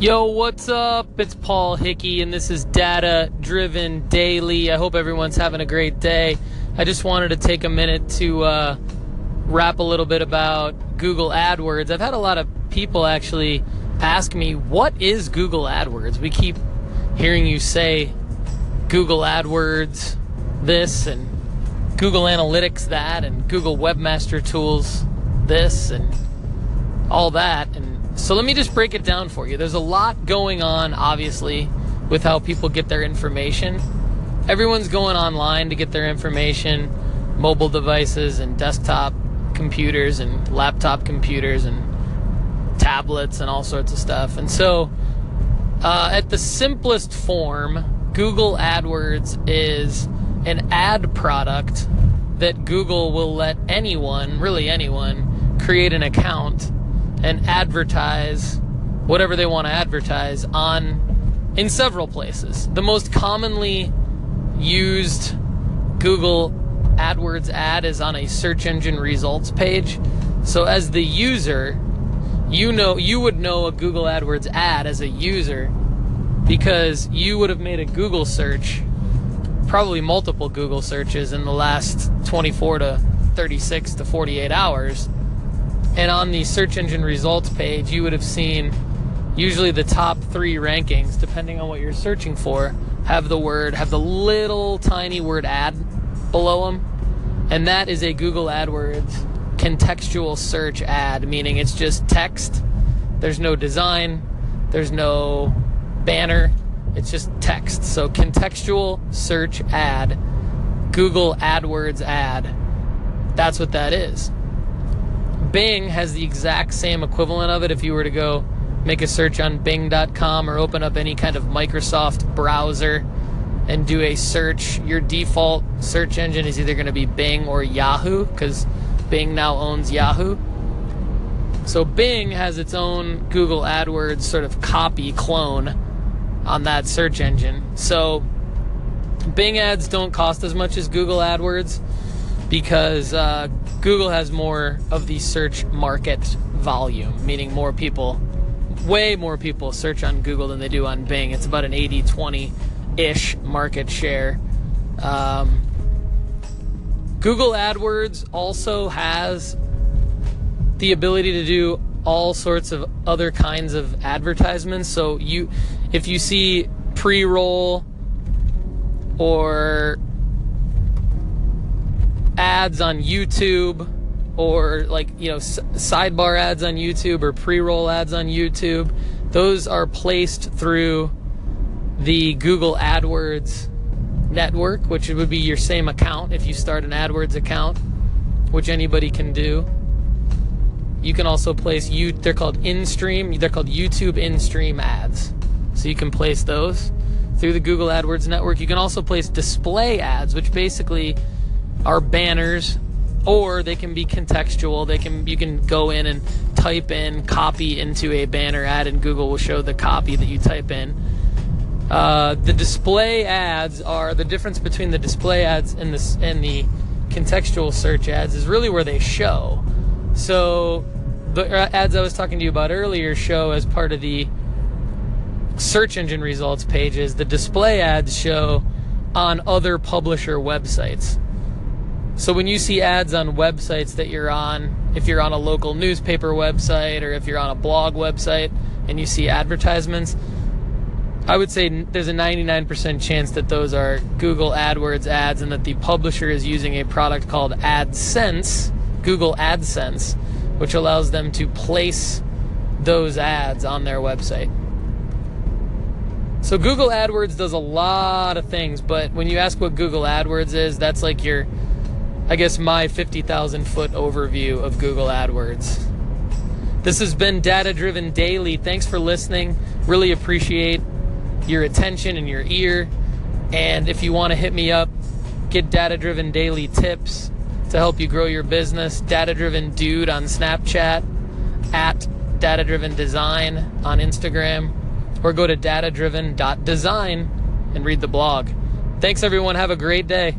Yo, what's up? It's Paul Hickey, and this is Data Driven Daily. I hope everyone's having a great day. I just wanted to take a minute to uh, rap a little bit about Google AdWords. I've had a lot of people actually ask me, What is Google AdWords? We keep hearing you say Google AdWords this, and Google Analytics that, and Google Webmaster Tools this, and all that. And so let me just break it down for you. There's a lot going on, obviously, with how people get their information. Everyone's going online to get their information, mobile devices and desktop computers and laptop computers and tablets and all sorts of stuff. And so, uh, at the simplest form, Google AdWords is an ad product that Google will let anyone, really anyone, create an account and advertise whatever they want to advertise on in several places. The most commonly used Google AdWords ad is on a search engine results page. So as the user, you know you would know a Google AdWords ad as a user because you would have made a Google search, probably multiple Google searches in the last 24 to 36 to 48 hours and on the search engine results page, you would have seen usually the top three rankings, depending on what you're searching for, have the word, have the little tiny word ad below them. And that is a Google AdWords contextual search ad, meaning it's just text. There's no design, there's no banner, it's just text. So, contextual search ad, Google AdWords ad. That's what that is. Bing has the exact same equivalent of it if you were to go make a search on bing.com or open up any kind of Microsoft browser and do a search. Your default search engine is either going to be Bing or Yahoo because Bing now owns Yahoo. So Bing has its own Google AdWords sort of copy clone on that search engine. So Bing ads don't cost as much as Google AdWords because uh, Google has more of the search market volume, meaning more people, way more people search on Google than they do on Bing. It's about an 80 20 ish market share. Um, Google AdWords also has the ability to do all sorts of other kinds of advertisements. So you, if you see pre-roll or ads on YouTube or like, you know, s- sidebar ads on YouTube or pre roll ads on YouTube, those are placed through the Google AdWords network, which would be your same account if you start an AdWords account, which anybody can do. You can also place you they're called in-stream, they're called YouTube in-stream ads. So you can place those through the Google AdWords network. You can also place display ads, which basically are banners or they can be contextual. They can you can go in and type in copy into a banner ad, and Google will show the copy that you type in. Uh, the display ads are the difference between the display ads and and the contextual search ads is really where they show. So the ads I was talking to you about earlier show as part of the search engine results pages. The display ads show on other publisher websites. So when you see ads on websites that you're on, if you're on a local newspaper website or if you're on a blog website and you see advertisements, I would say there's a 99% chance that those are Google AdWords ads and that the publisher is using a product called AdSense, Google AdSense, which allows them to place those ads on their website. So Google AdWords does a lot of things, but when you ask what Google AdWords is, that's like your I guess, my 50,000 foot overview of Google AdWords. This has been Data Driven Daily. Thanks for listening. Really appreciate your attention and your ear. And if you want to hit me up, get Data Driven Daily tips to help you grow your business. Data Driven Dude on Snapchat, at Data Driven Design on Instagram, or go to datadriven.design and read the blog. Thanks, everyone. Have a great day.